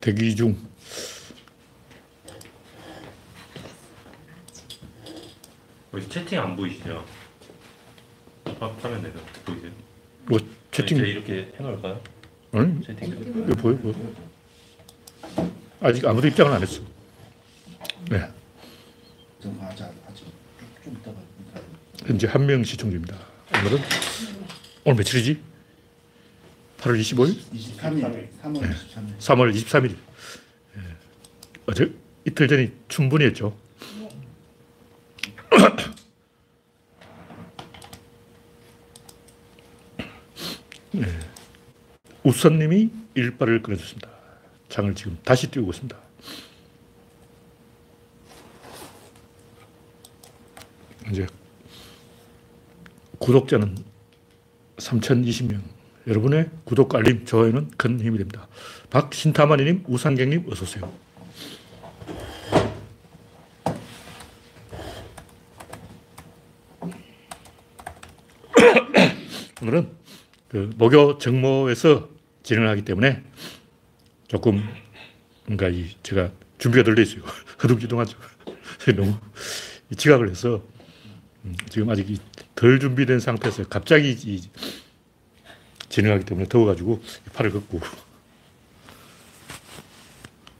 대기 중. 왜 채팅 안 보이시죠? 화, 화면 내가 보이세요? 뭐 채팅 이렇게 해놓을까요? 아니 채팅 이거 보여 보여. 아직 아무도 입장을 안 했어. 네, 좀 아직 아직 좀 이따가 현재 한 명 시청 중입니다. 오늘은 오늘 며칠이지? 8월 25일, 23일 3월 23일 3월 23일. 예. 어제 이틀 전이 충분히 했죠. 네. 우선님이 일발을 끊어줬습니다. 장을 지금 다시 띄우고 있습니다. 이제 구독자는 3020명. 여러분의 구독, 알림, 좋아요는 큰 힘이 됩니다. 박신타마니님, 우상경님, 어서오세요. 오늘은 그 목요 정모에서 진행을 하기 때문에 조금 뭔가 이 제가 준비가 덜돼 있어요. 허둥지둥하죠. 너무 지각을 해서 음, 지금 아직 덜 준비된 상태에서 갑자기 이 진행하기 때문에 더워가지고 팔을 걷고.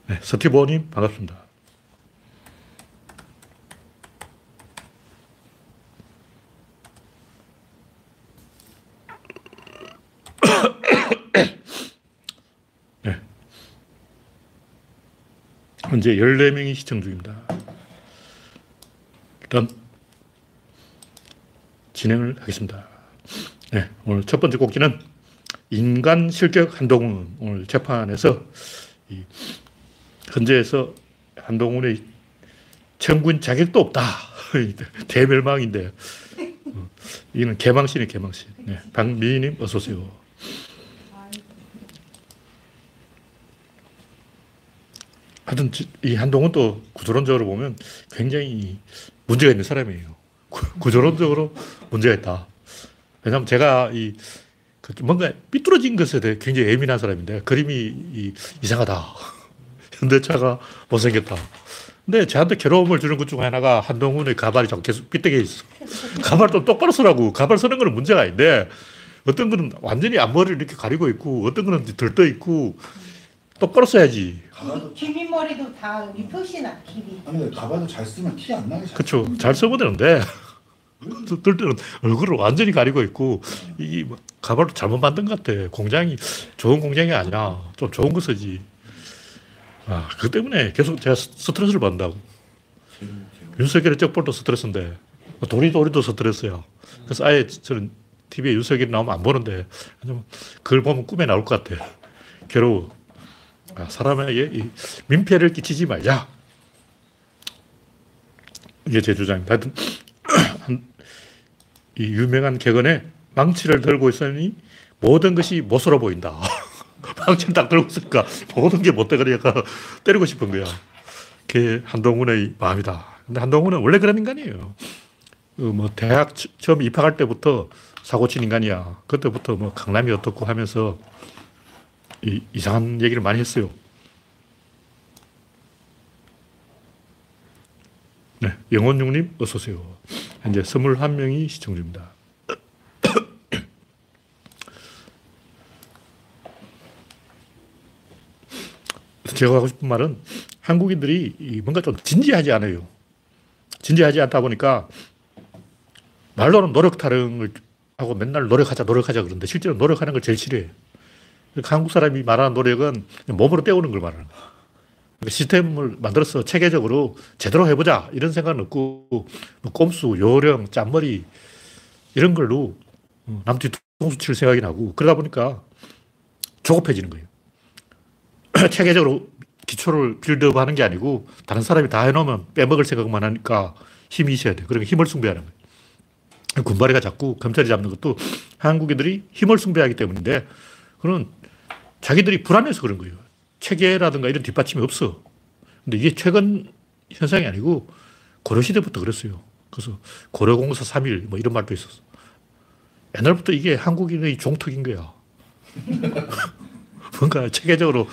네, 서티보님 반갑습니다. 네. 현재 14명이 시청 중입니다. 일단 진행을 하겠습니다. 네, 오늘 첫 번째 곡지는 인간 실격 한동훈 오늘 재판에서 이 헌재에서 한동훈의 청구인 자격도 없다. 대멸망인데 어, 이는 개망신이 개망신. 네, 박미희님 어서 오세요. 하여튼 이 한동훈도 구조론적으로 보면 굉장히 문제가 있는 사람이에요. 구조론적으로 문제가 있다. 왜냐하면 제가 이 뭔가 삐뚤어진 것에 대해 굉장히 예민한 사람인데 그림이 이, 이상하다. 현대차가 못생겼다. 근데 저한테 괴로움을 주는 것 중 하나가 한동훈의 가발이 자꾸 계속 삐뚤게 있어. 가발 좀 똑바로 쓰라고. 가발 쓰는 거는 문제가 아닌데 어떤 거는 완전히 앞머리를 이렇게 가리고 있고 어떤 거는 들떠 있고 똑바로 써야지. 기미 머리도 다 표시나 길이. 아니 가발도 잘 쓰면 티 안 나게 잘 그렇죠. 잘 써면 되는데 들 때는 얼굴을 완전히 가리고 있고 이뭐 가발도 잘못 만든 것 같아. 공장이 좋은 공장이 아니야. 좀 좋은 거 쓰지. 아, 그 때문에 계속 제가 스- 스트레스를 받는다고. 윤석열의 쩍볼도 스트레스인데 도리도리도 스트레스야. 그래서 아예 저는 TV에 윤석열이 나오면 안 보는데 그걸 보면 꿈에 나올 것 같아. 괴로워. 아, 사람에게 이 민폐를 끼치지 말자. 이게 제 주장입니다. 하여튼 한- 이 유명한 객언에 망치를 들고 있으니 모든 것이 못으로 보인다. 망치를 딱 들고 있으니까 모든 게 못되거리니까 때리고 싶은 거야. 그게 한동훈의 마음이다. 근데 한동훈은 원래 그런 인간이에요. 그뭐 대학 처- 처음 입학할 때부터 사고 친 인간이야. 그때부터 뭐 강남이 어떻고 하면서 이, 이상한 얘기를 많이 했어요. 네, 영원중님 어서 오세요. 현재 21명이 시청 중입니다. 제가 하고 싶은 말은 한국인들이 이 뭔가 좀 진지하지 않아요. 진지하지 않다 보니까 말로는 노력 타령을 하고 맨날 노력하자 노력하자 그러는데 실제로 노력하는 걸 제일 싫어해요. 그러니까 한국 사람이 말하는 노력은 몸으로 때우는 걸 말하는 거예요. 그러니까 시스템을 만들어서 체계적으로 제대로 해보자 이런 생각은 없고 뭐 꼼수, 요령, 짠머리 이런 걸로 남 뒤통수 칠 생각이 나고 그러다 보니까 조급해지는 거예요. 체계적으로 기초를 빌드업 하는 게 아니고 다른 사람이 다 해놓으면 빼먹을 생각만 하니까 힘이 있어야 돼. 그러면 힘을 숭배하는 거예요. 군바리가 자꾸 검찰이 잡는 것도 한국인들이 힘을 숭배하기 때문인데 그는 자기들이 불안해서 그런 거예요. 체계라든가 이런 뒷받침이 없어. 근데 이게 최근 현상이 아니고 고려시대부터 그랬어요. 그래서 고려공사 3일 뭐 이런 말도 있었어. 옛날부터 이게 한국인의 종특인 거야. 뭔가 체계적으로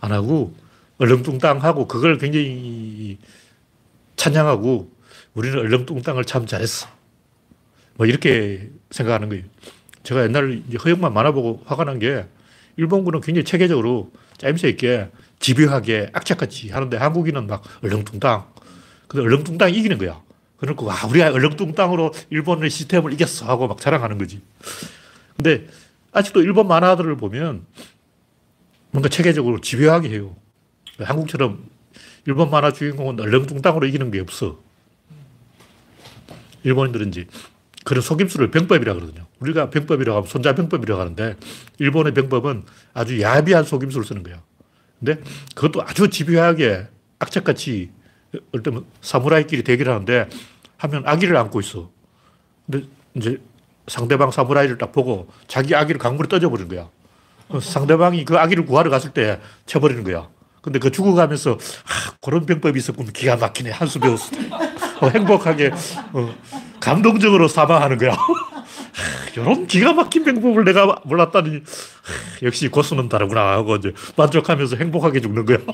안 하고 얼렁뚱땅하고 그걸 굉장히 찬양하고 우리는 얼렁뚱땅을 참 잘했어. 뭐 이렇게 생각하는 거예요. 제가 옛날 허영만 만화보고 화가 난 게 일본군은 굉장히 체계적으로 짜임새 있게 집요하게 악착같이 하는데 한국인은 막 얼렁뚱땅. 근데 얼렁뚱땅 이기는 거야. 그러고 와 우리가 얼렁뚱땅으로 일본의 시스템을 이겼어 하고 막 자랑하는 거지. 근데 아직도 일본 만화들을 보면 뭔가 체계적으로 집요하게 해요. 한국처럼 일본 만화 주인공은 얼렁뚱땅으로 이기는 게 없어. 일본인들은 이제 그런 속임수를 병법이라고 그러거든요. 우리가 병법이라고 하면 손자병법이라고 하는데 일본의 병법은 아주 야비한 속임수를 쓰는 거야. 근데 그것도 아주 집요하게 악착같이 때면 사무라이끼리 대결하는데 하면 아기를 안고 있어. 근데 이제 상대방 사무라이를 딱 보고 자기 아기를 강물에 떠져버리는 거야. 그럼 상대방이 그 아기를 구하러 갔을 때 쳐버리는 거야. 근데 그 죽어가면서 아, 그런 병법이 있었구나. 기가 막히네. 한수 배웠어. 어, 행복하게 어, 감동적으로 사망하는 거야. 이런 기가 막힌 방법을 내가 몰랐다니 하, 역시 고수는 다르구나 하고 이제 만족하면서 행복하게 죽는 거야.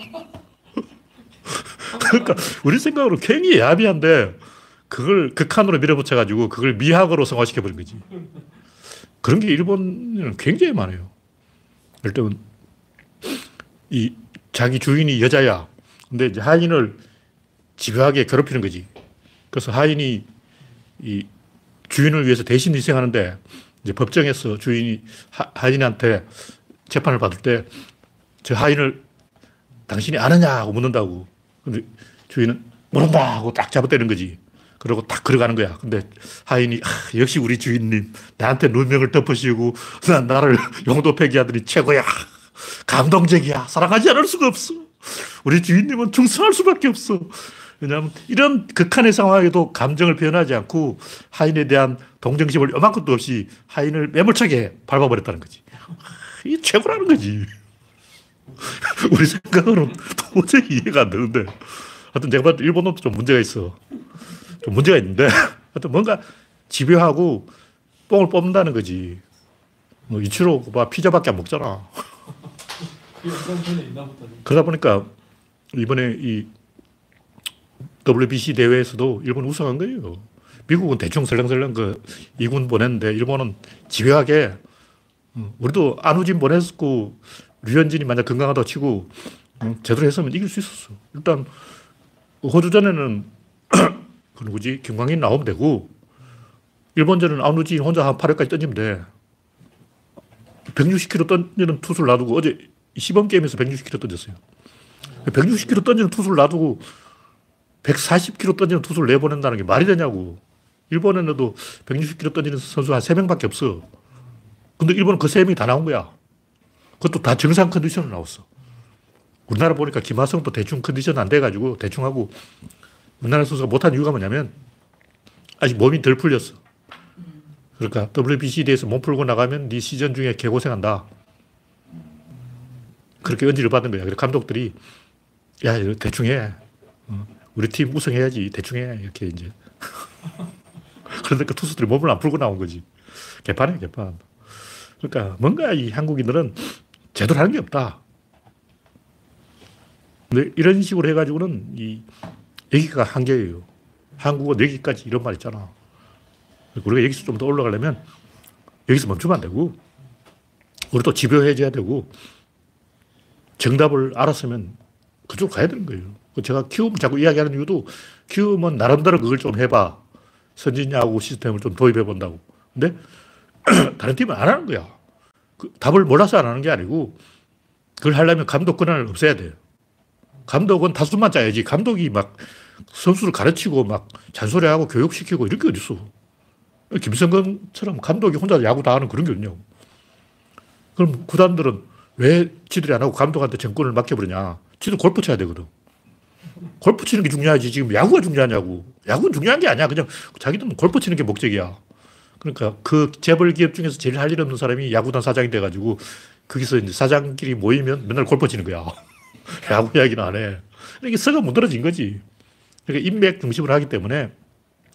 그러니까 우리 생각으로 굉장히 야비한데 그걸 극한으로 밀어붙여 가지고 그걸 미학으로 성화시켜 버린 거지. 그런 게 일본에는 굉장히 많아요. 일단 이 자기 주인이 여자야. 근데 이제 하인을 집요하게 괴롭히는 거지. 그래서 하인이 이 주인을 위해서 대신 희생하는데 이제 법정에서 주인이 하, 하인한테 재판을 받을 때 저 하인을 당신이 아느냐고 묻는다고. 근데 주인은 모른다 하고 딱 잡아떼는 거지. 그러고 딱 걸어가는 거야. 근데 하인이 아, 역시 우리 주인님 나한테 누명을 덮으시고 나, 나를 용도 폐기하더니 최고야. 감동적이야. 사랑하지 않을 수가 없어. 우리 주인님은 충성할 수밖에 없어. 왜냐하면 이런 극한의 상황에도 감정을 표현하지 않고 하인에 대한 동정심을 요만큼도 없이 하인을 매몰차게 밟아버렸다는 거지. 이 최고라는 거지. 우리 생각으로는 도저히 이해가 안 되는데. 하여튼 제가 봤을 때 일본도 좀 문제가 있어. 좀 문제가 있는데. 하여튼 뭔가 집요하고 뽕을 뽑는다는 거지. 뭐 이치로 봐 피자밖에 안 먹잖아. 그러다 보니까 이번에 이 WBC 대회에서도 일본 우승한 거예요. 미국은 대충 설렁설렁 그 이군 보냈는데 일본은 집요하게 어, 우리도 안우진 보냈고 류현진이 만약 건강하다 치고 어, 제대로 했으면 이길 수 있었어. 일단 호주전에는 그 누구지 김광인 나오면 되고 일본전은 안우진 혼자 한 8회까지 던지면 돼. 160km 던지는 투수를 놔두고 어제 시범 게임에서 160km 던졌어요. 160km 던지는 투수를 놔두고 140km 던지는 투수를 내보낸다는 게 말이 되냐고. 일본에도 160km 던지는 선수 한 3명밖에 없어. 근데 일본은 그 3명이 다 나온 거야. 그것도 다 정상 컨디션으로 나왔어. 우리나라 보니까 김하성도 대충 컨디션 안 돼가지고 대충 하고 우리나라 선수가 못한 이유가 뭐냐면 아직 몸이 덜 풀렸어. 그러니까 WBC에서 몸 풀고 나가면 네 시즌 중에 개고생한다. 그렇게 언지를 받은 거야. 그래서 감독들이 야, 대충 해. 어, 우리 팀 우승해야지. 대충 해. 이렇게 이제. 그런데 그 투수들이 몸을 안 풀고 나온 거지. 개판이야, 개판. 그러니까 뭔가 이 한국인들은 제대로 하는 게 없다. 근데 이런 식으로 해가지고는 이 여기가 한계예요. 한국은 여기까지 이런 말 있잖아. 우리가 여기서 좀 더 올라가려면 여기서 멈추면 안 되고 우리도 집요해져야 되고 정답을 알았으면 그쪽으로 가야 되는 거예요. 제가 키움 자꾸 이야기하는 이유도 키움은 나름대로 그걸 좀 해봐. 선진 야구 시스템을 좀 도입해 본다고. 근데 다른 팀은 안 하는 거야. 그 답을 몰라서 안 하는 게 아니고 그걸 하려면 감독 권한을 없애야 돼요. 감독은 다수만 짜야지. 감독이 막 선수를 가르치고 막 잔소리하고 교육시키고 이런 게 어딨어. 김성근처럼 감독이 혼자 야구 다 하는 그런 게 없냐고. 그럼 구단들은 왜 지들이 안 하고 감독한테 정권을 맡겨버리냐. 지들 골프 쳐야 되거든. 골프 치는 게 중요하지. 지금 야구가 중요하냐고. 야구는 중요한 게 아니야. 그냥 자기들은 골프 치는 게 목적이야. 그러니까 그 재벌 기업 중에서 제일 할 일 없는 사람이 야구단 사장이 돼가지고 거기서 이제 사장끼리 모이면 맨날 골프 치는 거야. 야구 이야기는 안 해. 이게 서가 무너진 거지. 그러니까 인맥 중심으로 하기 때문에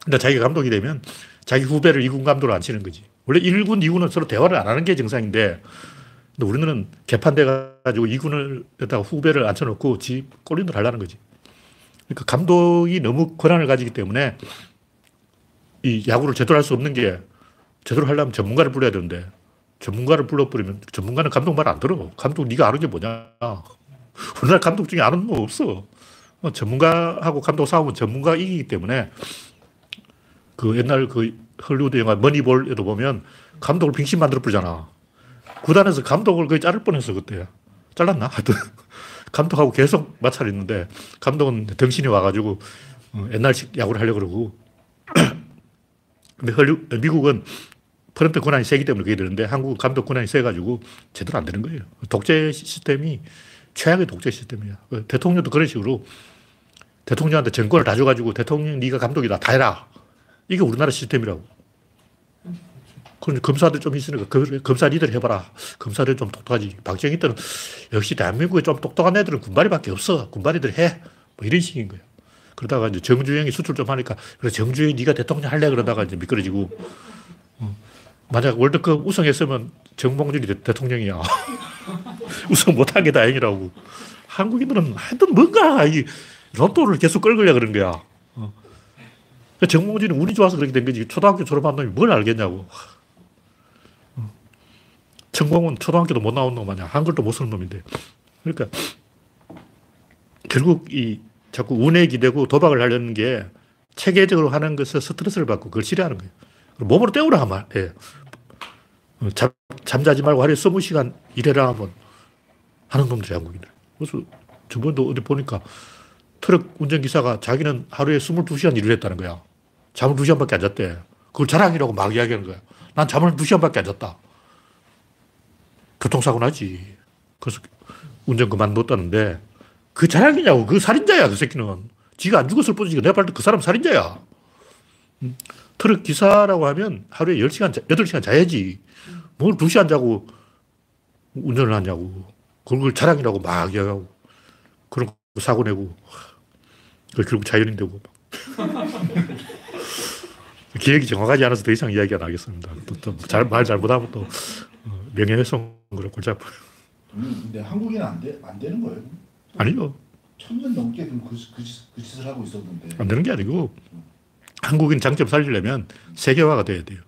근데 자기가 감독이 되면 자기 후배를 2군 감독으로 안 치는 거지. 원래 1군, 2군은 서로 대화를 안 하는 게 정상인데 근데 우리는 개판돼가 가지고 이군을에다가 후배를 앉혀놓고 지 꼴린들 하려는 거지. 그러니까 감독이 너무 권한을 가지기 때문에 이 야구를 제대로 할 수 없는 게 제대로 하려면 전문가를 불러야 되는데 전문가를 불러버리면 전문가는 감독 말 안 들어. 감독 네가 아는 게 뭐냐. 우리나라 감독 중에 아는 거 없어. 어, 전문가하고 감독 싸우면 전문가 이기기 때문에 그 옛날 그 헐리우드 영화 머니볼에도 보면 감독을 빙신 만들어 버리잖아. 구단에서 감독을 거의 자를 뻔했어, 그때. 잘랐나? 하여튼. 감독하고 계속 마찰이 있는데, 감독은 덩신이 와가지고, 어, 옛날식 야구를 하려고 그러고. 근데 헐리, 미국은 프런트 권한이 세기 때문에 그게 되는데, 한국은 감독 권한이 세가지고 제대로 안 되는 거예요. 독재 시스템이 최악의 독재 시스템이야. 그 대통령도 그런 식으로 대통령한테 정권을 다 줘가지고 대통령 네가 감독이다 다 해라. 이게 우리나라 시스템이라고. 그럼 검사들 좀 있으니까 그- 검사 니들 해봐라. 검사들 좀 똑똑하지. 박정희 때는 역시 대한민국에 좀 똑똑한 애들은 군발이밖에 없어. 군발이들 해. 뭐 이런 식인 거예요. 그러다가 이제 정주영이 수출 좀 하니까 그래 정주영이 네가 대통령 할래 그러다가 이제 미끄러지고 어. 만약 월드컵 우승했으면 정봉준이 대- 대통령이야. 우승 못한 게 다행이라고. 한국인들은 하여튼 뭔가 이 로또를 계속 끌으려 그런 거야. 어. 정몽준이 운이 좋아서 그렇게 된 거지. 초등학교 졸업한 놈이 뭘 알겠냐고. 어. 천공은 초등학교도 못 나온 놈 아니야. 한글도 못 쓰는 놈인데. 그러니까 결국 이 자꾸 운에 기대고 도박을 하려는 게 체계적으로 하는 것에 스트레스를 받고 그걸 싫어하는 거예요. 몸으로 때우라 하면 예. 어, 잠, 잠자지 말고 하루에 20시간 일해라 하면 하는 놈들이 한국인들. 그래서 저번도 어디 보니까 트럭 운전기사가 자기는 하루에 22시간 일을 했다는 거야. 잠을 2시간밖에 안 잤대. 그걸 자랑이라고 막 이야기하는 거야. 난 잠을 2시간밖에 안 잤다. 교통사고 나지. 그래서 운전 그만뒀다는데 그 자랑이냐고. 그 살인자야, 그 새끼는. 지가 안 죽었을 뿐이지. 내가 봤을 때 그 사람 살인자야. 음. 트럭 기사라고 하면 하루에 10시간, 자- 8시간 자야지. 뭘 2시간 자고 운전을 하냐고. 그걸 자랑이라고 막 이야기하고. 그런 거 사고 내고. 그 결국 자연인 되고. 기획이 정확하지 않아서 더 이상 이야기 안 하겠습니다. 또, 또 잘, 말 잘못하면 또 어, 명예훼손으로 골치 아파요. 음, 근데 한국인은 안, 돼, 안 되는 거예요. 아니요. 천년 넘게 그, 그, 짓- 그 짓을 하고 있었는데. 안 되는 게 아니고 한국인 장점 살리려면 세계화가 돼야 돼요.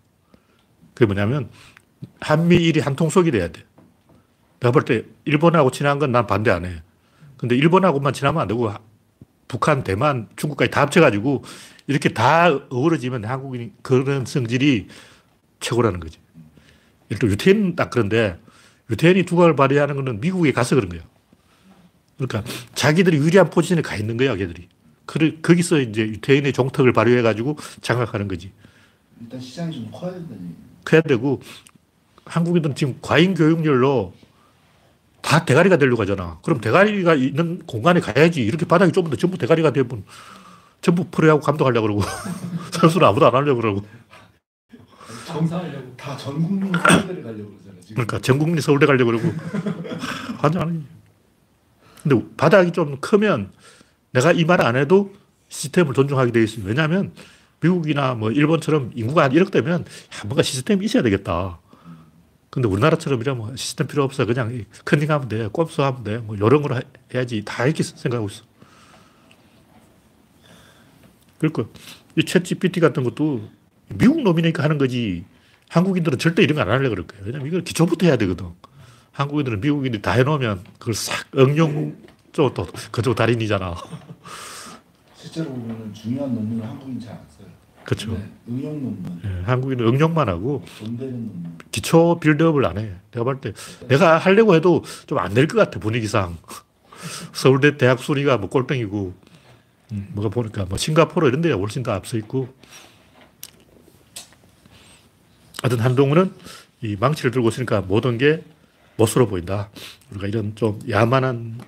그게 뭐냐면 한미일이 한 통속이 돼야 돼. 내가 볼 때 일본하고 친한 건 난 반대 안 해. 근데 일본하고만 친하면 안 되고 북한, 대만, 중국까지 다 합쳐가지고 이렇게 다 어우러지면 한국인 그런 성질이 최고라는 거지. 예를 유태인 딱 그런데 유태인이 두각을 발휘하는 거는 미국에 가서 그런 거야. 그러니까 자기들이 유리한 포지션에 가 있는 거야, 걔들이. 그, 거기서 이제 유태인의 종특을 발휘해가지고 장악하는 거지. 일단 시장이 좀 커야 된다니. 커야 되고, 한국인들은 지금 과잉 교육열로 다 대가리가 되려고 하잖아. 그럼 대가리가 있는 공간에 가야지. 이렇게 바닥이 좁은데 전부 대가리가 되면 전부 프로야구 감독하려고 그러고, 선수는 아무도 안 하려고 그러고. 정상하려고. 다전 국민 서울대를 가려고 그러잖아요. 지금. 그러니까 전 국민이 서울대 가려고 그러고. 하, 환장하는. 근데 바닥이 좀 크면 내가 이 말 안 해도 시스템을 존중하게 돼 있어요. 왜냐하면 미국이나 뭐 일본처럼 인구가 한 1억 되면 야, 뭔가 시스템이 있어야 되겠다. 근데 우리나라처럼 이러면 시스템 필요 없어. 그냥 컨닝하면 돼. 꼼수 하면 돼. 뭐 이런 걸 해야지. 다 이렇게 생각하고 있어. 그러니까 이챗 GPT 같은 것도 미국 놈이니까 하는 거지. 한국인들은 절대 이런 거 안 하려고 그럴 거예요. 왜냐면 이걸 기초부터 해야 되거든. 한국인들은 미국인들이 다 해놓으면 그걸 싹 응용 쪽또 그쪽 달인이잖아. 실제로 보면 중요한 논문을 한국인 잘 안 써요. 그렇죠. 네, 응용 논문, 예, 한국인은 응용만 하고. 기초 빌드업을 안 해. 내가 볼 때 내가 하려고 해도 좀 안 될 것 같아 분위기상. 서울대 대학 순위가 뭐 꼴등이고 음, 뭐가 보니까 뭐 싱가포르 이런 데 훨씬 더 앞서 있고 하여튼 한동훈은 이 망치를 들고 있으니까 모든 게 멋스러워 보인다. 우리가 이런 좀 야만한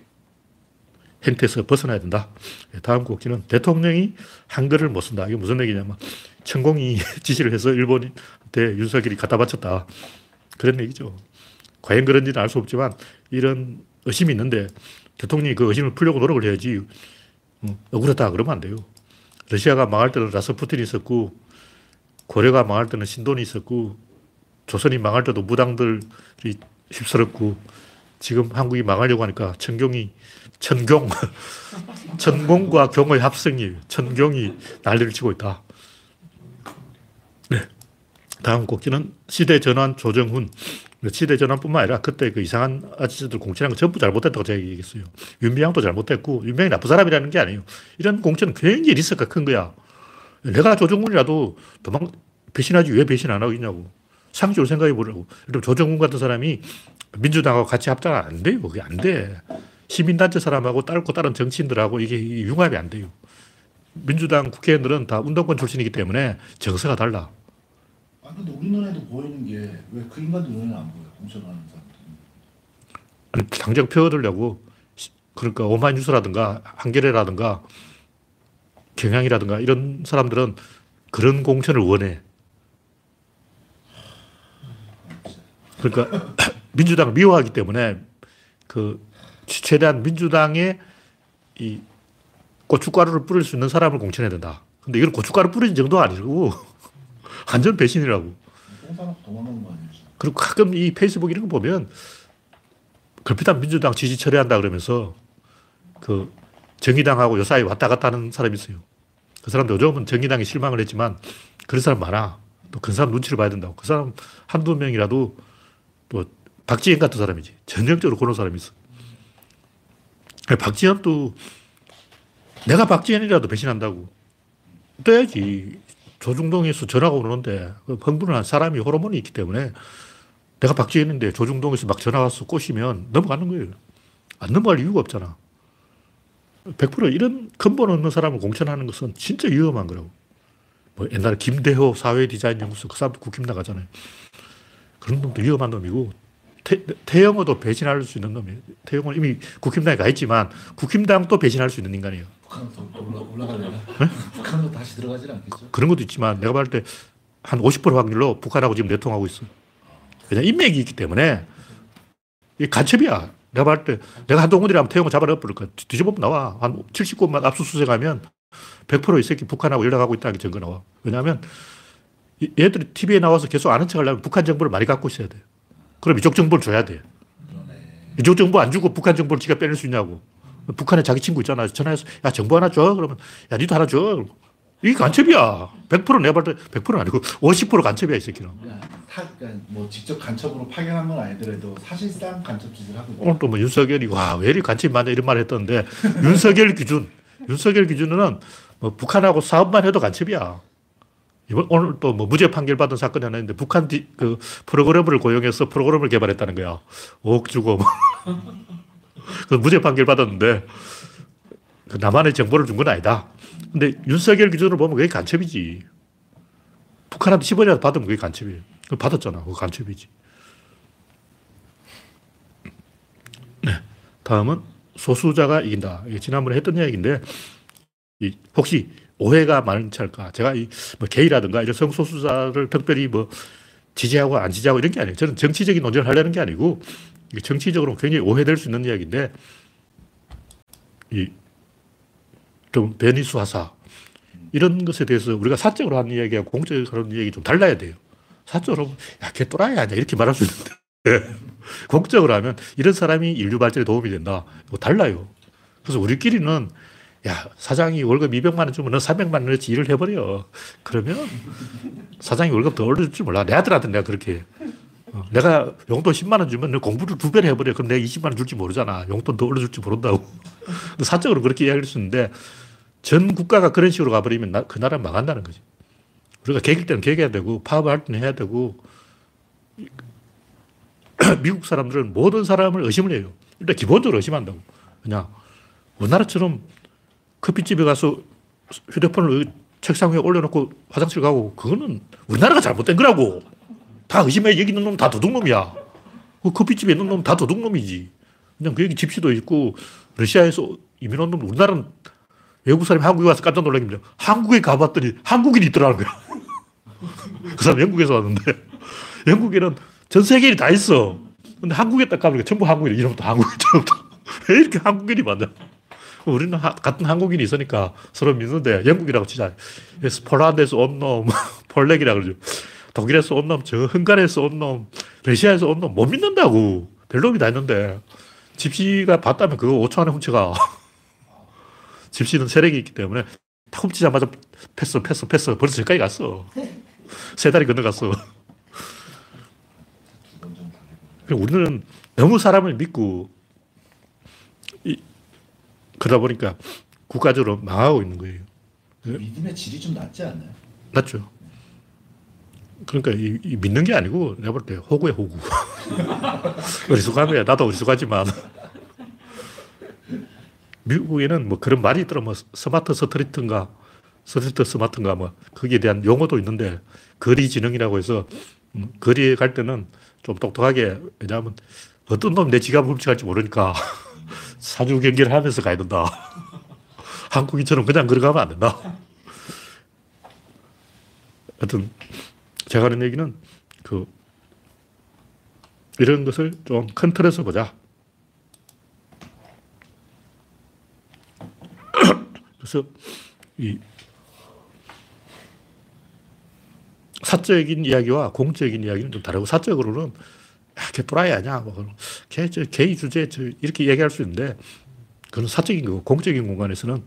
행태에서 벗어나야 된다. 예, 다음 곡지는 대통령이 한글을 못 쓴다. 이게 무슨 얘기냐면 천공이 지시를 해서 일본한테 윤석열이 갖다 바쳤다. 그런 얘기죠. 과연 그런지는 알 수 없지만 이런 의심이 있는데 대통령이 그 의심을 풀려고 노력을 해야지 어, 억울하다 그러면 안 돼요. 러시아가 망할 때는 라스푸틴이 있었고 고려가 망할 때는 신돈이 있었고 조선이 망할 때도 무당들이 휩쓸었고 지금 한국이 망하려고 하니까 천경이, 천경, 천공과 경의 합성이, 천경이 난리를 치고 있다. 네. 다음 곡지는 시대 전환 조정훈. 시대 전환뿐만 아니라 그때 그 이상한 아저씨들 공천한 거 전부 잘못됐다고 제가 얘기했어요. 윤미향도 잘못됐고, 윤미향이 나쁜 사람이라는 게 아니에요. 이런 공천은 굉장히 리스크가 큰 거야. 내가 조정훈이라도 도망, 배신하지 왜 배신 안 하겠냐고. 상식으로 생각해 보라고. 그럼 조정훈 같은 사람이 민주당하고 같이 합작 안 돼요. 그게 안 돼. 시민단체 사람하고 딸고 다른 정치인들하고 이게 융합이 안 돼요. 민주당 국회의원들은 다 운동권 출신이기 때문에 정서가 달라. 아 근데 우리 눈에도 보이는 게 왜 그 인간들 눈에는 안 보여? 공천하는 사람들. 당장 펴들려고 그러니까 오마이뉴스라든가 한겨레라든가 경향이라든가 이런 사람들은 그런 공천을 원해. 그러니까 민주당을 미워하기 때문에 그 최대한 민주당에 이 고춧가루를 뿌릴 수 있는 사람을 공천해야 된다. 근데 이건 고춧가루 뿌리는 정도가 아니고 완전 배신이라고. 그리고 가끔 이 페이스북 이런 거 보면 걸핏한 민주당 지지 처리한다 그러면서 그 정의당하고 요 사이 왔다 갔다 하는 사람이 있어요. 그 사람도 요즘은 정의당에 실망을 했지만 그런 사람 많아. 또 그 사람 눈치를 봐야 된다고. 그 사람 한두 명이라도 또 박지현 같은 사람이지. 전형적으로 그런 사람이 있어. 박지현도 내가 박지현이라도 배신한다고. 떠야지. 조중동에서 전화가 오는데 그 흥분한 사람이 호르몬이 있기 때문에 내가 박지현인데 조중동에서 막 전화 와서 꼬시면 넘어가는 거예요. 안 넘어갈 이유가 없잖아. 100% 이런 근본 없는 사람을 공천하는 것은 진짜 위험한 거라고. 뭐 옛날에 김대호 사회 디자인 연구소 그 사람도 국힘 나가잖아요. 그런 놈도 위험한 놈이고 태, 태영호도 배신할 수 있는 놈이에요. 태영호는 이미 국힘당에 가 있지만 국힘당도 배신할 수 있는 인간이에요. 올라, 올라가려나? 북한도 다시 들어가질 않겠죠? 그 런 것도 있지만 내가 봤을 때 한 50% 확률로 북한하고 지금 내통하고 있어. 왜냐 인맥이 있기 때문에 이 간첩이야. 내가 봤을 때 내가 한동훈이라면 태용을 잡아넣어 버릴 거야. 뒤집어보면 나와. 한 70곳만 압수수색하면 100%이 새끼 북한하고 연락하고 있다는 게 증거 나와. 왜냐하면 이- 얘들이 TV에 나와서 계속 아는 척 하려면 북한 정보를 많이 갖고 있어야 돼. 그럼 이쪽 정보를 줘야 돼. 이쪽 정보 안 주고 북한 정보를 지가 빼낼 수 있냐고. 북한에 자기 친구 있잖아. 전화해서 야 정보 하나 줘. 그러면 야 니도 하나 줘. 이게 간첩이야. 100% 내가 봤을 때 100%는 아니고 50% 간첩이야 이 새끼는. 타, 그러니까 뭐 직접 간첩으로 파견한 건 아니더라도 사실상 간첩 짓을 하고. 오늘 또뭐 윤석열이 와 왜 이리 간첩이 많냐 이런 말을 했던데 윤석열 기준 윤석열 기준은 뭐 북한하고 사업만 해도 간첩이야. 이번 오늘 또 뭐 무죄 판결 받은 사건이 하나 있는데 북한 디, 그 프로그래머를 고용해서 프로그램을 개발했다는 거야. 5억 주고 뭐. 그 무죄 판결 받았는데 그 나만의 정보를 준 건 아니다. 근데 윤석열 기준으로 보면 그게 간첩이지. 북한한테 10원이라도 받으면 그게 간첩이에요. 그거 받았잖아. 그거 간첩이지. 다음은 소수자가 이긴다. 지난번에 했던 이야기인데, 이 혹시 오해가 많지 않을까? 제가 이 뭐 게이라든가 이런 성소수자를 특별히 뭐 지지하고 안 지지하고 이런 게 아니에요. 저는 정치적인 논쟁을 하려는 게 아니고, 정치적으로 굉장히 오해될 수 있는 이야기인데, 이 좀 변이수화사 이런 것에 대해서 우리가 사적으로 하는 이야기하고 공적으로 하는 이야기 좀 달라야 돼요. 사적으로 야, 걔 또라이 아니야. 이렇게 말할 수 있는데. 공적으로 하면 이런 사람이 인류 발전에 도움이 된다. 이거 달라요. 그래서 우리끼리는 야, 사장이 월급 200만 원 주면 너 300만 원어치 일을 해버려. 그러면 사장이 월급 더 올려줄 줄 몰라. 내 아들한테 내가 그렇게 해. 어, 내가 용돈 10만 원 주면 너 공부를 두 배로 해버려. 그럼 내가 20만 원 줄지 모르잖아. 용돈 더 올려줄지 모른다고. 근데 사적으로 그렇게 이야기할 수 있는데 전 국가가 그런 식으로 가버리면 나, 그 나라는 망한다는 거지. 우리가 개길 때는 개겨야 되고 파업을 할 때는 해야 되고 미국 사람들은 모든 사람을 의심을 해요. 일단 기본적으로 의심한다고. 그냥 우리나라처럼 커피집에 가서 휴대폰을 책상 위에 올려놓고 화장실 가고 그거는 우리나라가 잘못된 거라고. 다 의심해. 여기 있는 놈 다 도둑놈이야. 그 커피집에 있는 놈 다 도둑놈이지. 그냥 그 여기 집시도 있고 러시아에서 이민 온 놈, 우리나라는 외국 사람이 한국에 와서 깜짝 놀란 게 한국에 가봤더니 한국인이 있더라는 거야. 그 사람 영국에서 왔는데 영국에는 전 세계인이 다 있어. 근데 한국에 딱 가보니까 전부 한국인, 이름부터 한국인, 저부터. 왜 이렇게 한국인이 많냐? 우리는 하- 같은 한국인이 있으니까 서로 믿는데 영국이라고 치자. 그래서 폴란드에서 온 놈, 폴렉이라 그러죠. 독일에서 온 놈, 저 헝가리에서 온 놈, 러시아에서 온 놈 못 믿는다고. 별 놈이 다 있는데 집시가 봤다면 그거 5초 안에 훔쳐가. 집시는 세력이 있기 때문에 다 훔치자마자 패스, 패스, 패스. 벌써 저기까지 갔어. 세 다리 건너갔어. 우리는 너무 사람을 믿고 이, 그러다 보니까 국가적으로 망하고 있는 거예요. 믿음의 질이 좀 낮지 않나요? 맞죠? 그러니까 이, 이 믿는 게 아니고 내가 볼 때 호구야 호구. 어리숙한 거야. 나도 어리숙하지만 미국에는 뭐 그런 말이 있더라. 뭐 smart street인가 street smart인가 뭐 거기에 대한 용어도 있는데 거리 지능이라고 해서 음, 거리에 갈 때는 좀 똑똑하게 왜냐하면 어떤 놈 내 지갑을 훔쳐갈지 모르니까 사주 경계를 하면서 가야 된다. 한국인처럼 그냥 걸어가면 안 된다. 하여튼 제가 하는 얘기는 그 이런 것을 좀 큰 틀에서 보자. 그래서 이 사적인 이야기와 공적인 이야기는 좀 다르고 사적으로는 야, 걔 또라이 아니야. 뭐, 그런 걔, 저, 개의 주제, 저, 이렇게 얘기할 수 있는데, 그건 사적인 거고, 공적인 공간에서는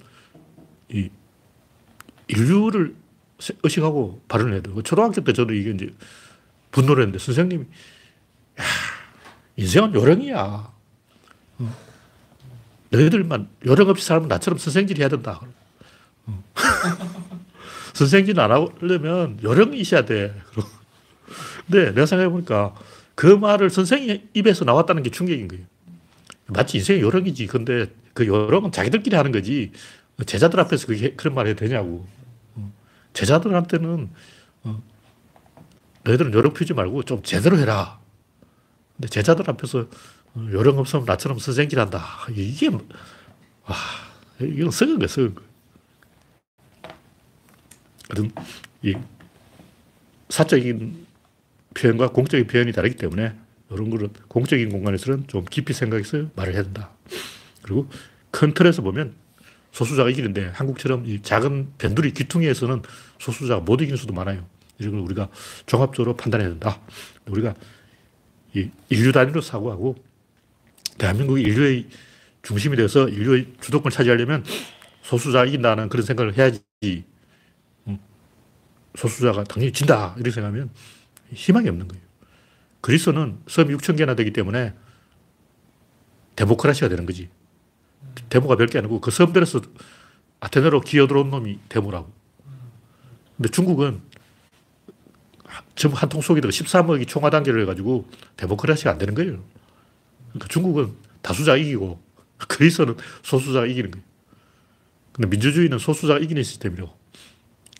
이 인류를 세- 의식하고 발언을 해야 돼요. 초등학교 때 저도 이게 이제 분노를 했는데, 선생님이, 야, 인생은 요령이야. 어. 너희들만 요령 없이 살면 나처럼 선생질 해야 된다. 어. 선생질 안 하려면 요령이 있어야 돼. 근데 내가 생각해보니까 그 말을 선생님 입에서 나왔다는 게 충격인 거예요. 마치 인생의 요령이지. 근데 그 요령은 자기들끼리 하는 거지. 제자들 앞에서 그게 그런 말 해도 되냐고. 어. 제자들한테는 어, 너희들은 요령 피우지 말고 좀 제대로 해라. 근데 제자들 앞에서 어, 요령 없으면 나처럼 선생질 한다. 이게, 뭐- 와, 이건 썩은 거야, 썩은 거. 하여튼, 이 사적인 표현과 공적인 표현이 다르기 때문에 이런 거를 공적인 공간에서는 좀 깊이 생각해서 말을 해야 된다. 그리고 큰 틀에서 보면 소수자가 이기는데 한국처럼 이 작은 변두리 귀퉁이에서는 소수자가 못 이기는 수도 많아요. 이런 걸 우리가 종합적으로 판단해야 된다. 우리가 이 인류 단위로 사고하고 대한민국이 인류의 중심이 돼서 인류의 주도권을 차지하려면 소수자가 이긴다는 그런 생각을 해야지. 음, 소수자가 당연히 진다. 이렇게 생각하면 희망이 없는 거예요. 그리스는 섬이 6천 개나 되기 때문에 데모크라시가 되는 거지. 데모가 별 게 아니고 그 섬들에서 아테네로 기어들어온 놈이 데모라고. 근데 중국은 전부 한통 속에다가 13억이 총화 단계를 해가지고 데모크라시가 안 되는 거예요. 그러니까 중국은 다수자가 이기고 그리스는 소수자가 이기는 거예요. 근데 민주주의는 소수자가 이기는 시스템이라고.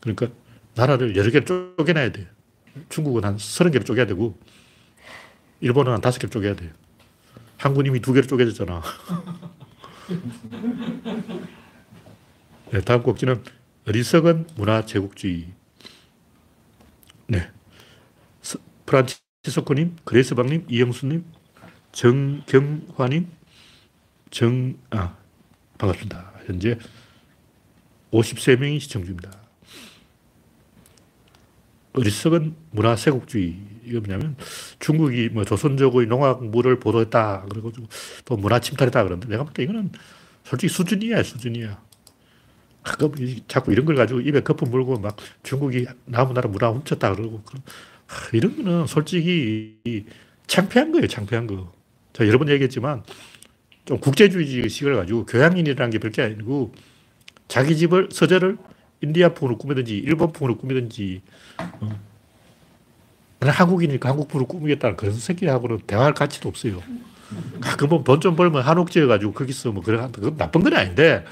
그러니까 나라를 여러 개 쪼개놔야 돼요. 중국은 한 서른 개를 쪼개야 되고 일본은 한 다섯 개를 쪼개야 돼요. 한국은 이미 두 개를 쪼개졌잖아. 네, 다음 꼭지는 어리석은 문화 제국주의. 네. 스- 프란치스코님, 그레스방님, 이영수님, 정경화님, 정, 아, 반갑습니다. 현재 53명이 시청 중입니다. 어리석은 문화 세국주의. 이거 뭐냐면 중국이 뭐 조선족의 농악물을 보도했다. 그리고 또 문화 침탈했다. 그러는데 내가 볼 때 이거는 솔직히 수준이야, 수준이야. 가끔 이- 자꾸 이런 걸 가지고 입에 거품 물고 막 중국이 남은 나라 문화 훔쳤다 그러고 이런 거는 솔직히 이 창피한 거예요, 창피한 거. 제가 여러 번 얘기했지만 좀 국제주의식을 가지고 교양인이라는 게 별게 아니고 자기 집을 서재를 인디아풍으로 꾸미든지 일본풍으로 꾸미든지 어. 나는 한국이니까 한국풍으로 꾸미겠다는 그런 새끼하고는 대화할 가치도 없어요. 가끔 보면 돈좀 벌면 한옥 지어가지고 거기서 뭐 그래 그건 나쁜 건 아닌데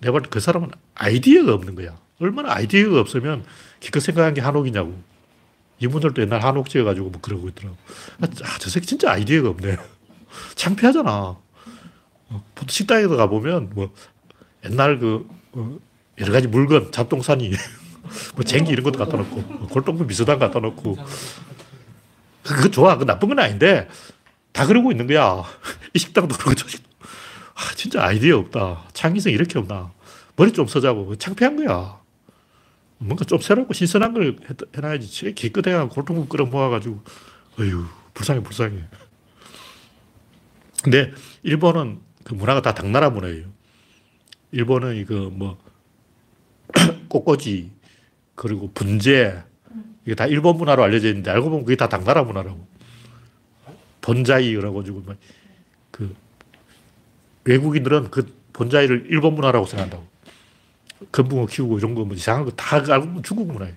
내가 볼때그 사람은 아이디어가 없는 거야. 얼마나 아이디어가 없으면 기껏 생각한 게 한옥이냐고. 이분들도 옛날 한옥 지어가지고 뭐 그러고 있더라고. 아, 저 새끼 진짜 아이디어가 없네. 창피하잖아. 어, 보통 식당에 가보면 뭐 옛날 그 어, 여러 가지 물건, 잡동사니, 뭐 쟁기 이런 것도 갖다 놓고, 뭐 골동품 미소당 갖다 놓고. 그거 좋아. 그거 나쁜 건 아닌데 다 그러고 있는 거야. 이 식당도 그러고 저 식당. 아, 진짜 아이디어 없다. 창의성 이렇게 없나. 머리 좀 써자고. 창피한 거야. 뭔가 좀 새롭고 신선한 걸 해- 해놔야지. 기껏 해가 골동품 끌어 모아가지고, 어휴, 불쌍해, 불쌍해. 근데 일본은 그 문화가 다 당나라 문화예요. 일본은 이거 뭐 꽃꽂이 그리고 분재 이게 다 일본 문화로 알려져 있는데 알고 보면 그게 다 당나라 문화라고. 본자이라고 가지고 그 외국인들은 그 본자이를 일본 문화라고 생각한다고. 금붕어 키우고 이런 거 뭐 이상한 거 다 알고 보면 중국 문화예요.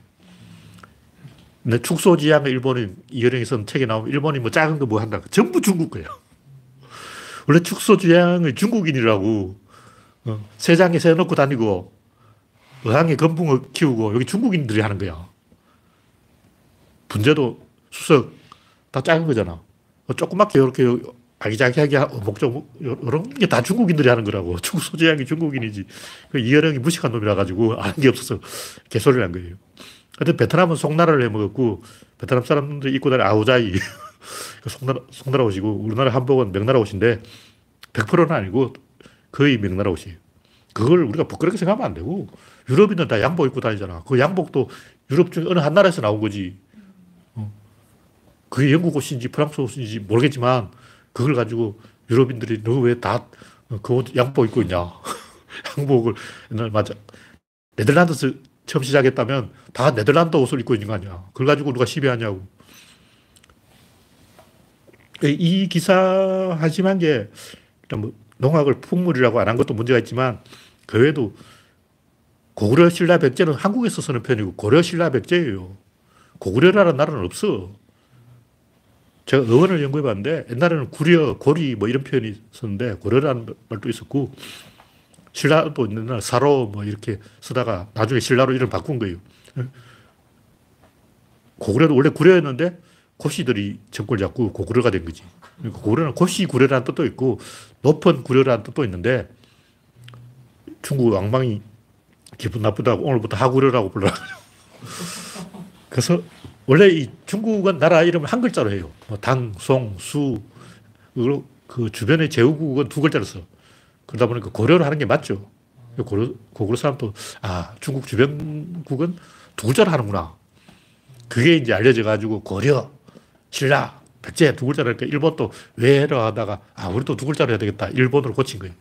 근데 축소지향의 일본인 이여령이 쓴 책에 나오면 일본이 뭐 작은 거 뭐 한다. 전부 중국 거예요. 원래 축소지향의 중국인이라고 어, 세장에 새 넣고 다니고 어항에 금붕어 키우고 여기 중국인들이 하는 거야. 분재도 수석 다 작은 거잖아. 어, 조그맣게 이렇게 아기자기하게 하- 목적 이런 게 다 중국인들이 하는 거라고. 축소지향이 중국인이지. 그 이여령이 무식한 놈이라 가지고 아는 게 없어서 개소리를 한 거예요. 하여튼 베트남은 송나라를 해 먹었고 베트남 사람들이 입고 다니는 아우자이 그 송나라, 송나라 옷이고 우리나라 한복은 명나라 옷인데 100%는 아니고 거의 명나라 옷이에요. 그걸 우리가 부끄럽게 생각하면 안 되고 유럽인은 다 양복 입고 다니잖아. 그 양복도 유럽 중에 어느 한 나라에서 나온 거지. 어. 그게 영국 옷인지 프랑스 옷인지 모르겠지만 그걸 가지고 유럽인들이 너 왜 다 그 옷 양복 입고 있냐. 양복을 옛날 맞아. 네덜란드에서 처음 시작했다면 다 네덜란드 옷을 입고 있는 거 아니야. 그걸 가지고 누가 시비하냐고. 이 기사 한심한 게 뭐 농악을 풍물이라고 안 한 것도 문제가 있지만 그 외에도 고구려 신라 백제는 한국에서 쓰는 편이고 고려 신라 백제예요. 고구려라는 나라는 없어. 제가 어원을 연구해 봤는데 옛날에는 구려, 고리 뭐 이런 표현이 있었는데 고려라는 말도 있었고 신라도 있는 날 사로 뭐 이렇게 쓰다가 나중에 신라로 이름 바꾼 거예요. 고구려도 원래 구려였는데 고씨들이 정권을 잡고 고구려가 된 거지. 그러니까 고구려는 고씨 구려라는 뜻도 있고 높은 구려라는 뜻도 있는데 중국 왕망이 기분 나쁘다고 오늘부터 하구려라고 불러. 그래서 원래 이 중국은 나라 이름을 한 글자로 해요. 뭐 당, 송, 수, 그리고 그 주변의 제후국은 두 글자로 써. 그러다 보니까 고려를 하는 게 맞죠. 고려, 고구려 사람도, 아, 중국 주변국은 두 글자로 하는구나. 그게 이제 알려져 가지고 고려, 신라, 백제 두 글자로 하니까 일본도 왜로 하다가, 아, 우리도 두 글자로 해야 되겠다. 일본으로 고친 거예요.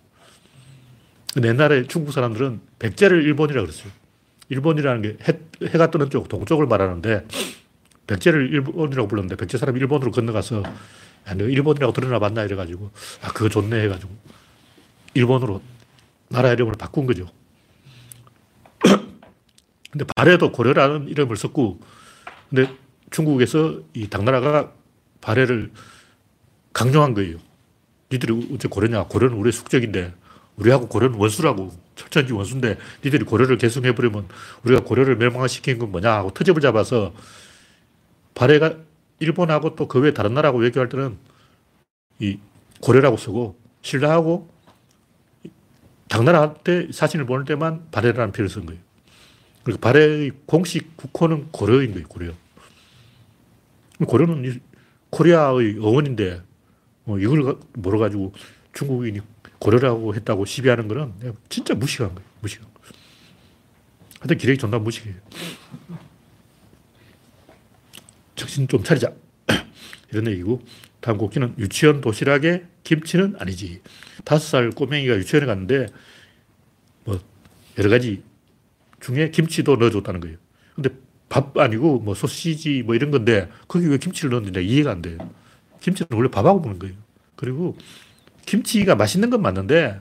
옛날에 중국 사람들은 백제를 일본이라고 그랬어요. 일본이라는 게 해, 해가 뜨는 쪽, 동쪽을 말하는데, 백제를 일본이라고 불렀는데, 백제 사람이 일본으로 건너가서, 야, 너 일본이라고 드러나 봤나? 이래가지고, 아, 그거 좋네. 해가지고, 일본으로 나라 이름을 바꾼 거죠. 근데 발해도 고려라는 이름을 썼고, 근데 중국에서 이 당나라가 발해를 강요한 거예요. 니들이 어째 고려냐? 고려는 우리의 숙적인데, 우리하고 고려는 원수라고. 철천지 원수인데, 니들이 고려를 계승해버리면 우리가 고려를 멸망시킨 건 뭐냐? 하고 터집을 잡아서 발해가 일본하고 또 그 외 다른 나라하고 외교할 때는 이 고려라고 쓰고, 신라하고 당나라한테 사진을 보낼 때만 발해라는 표현을 쓴 거예요. 그리고 발해의 공식 국호는 고려인 거예요, 고려. 고려는 이 코리아의 어원인데, 뭐 이걸 몰아가지고 중국인이 고려라고 했다고 시비하는 거는 진짜 무식한 거예요, 무식한 거. 하여튼 기레기 존나 무식해요. 정신 좀 차리자. 이런 얘기고, 다음 곡기는 유치원 도시락에 김치는 아니지. 다섯 살 꼬맹이가 유치원에 갔는데, 뭐, 여러 가지 중에 김치도 넣어줬다는 거예요. 근데 밥 아니고 뭐 소시지 뭐 이런 건데, 거기 왜 김치를 넣었는지 이해가 안 돼요. 김치는 원래 밥하고 먹는 거예요. 그리고 김치가 맛있는 건 맞는데,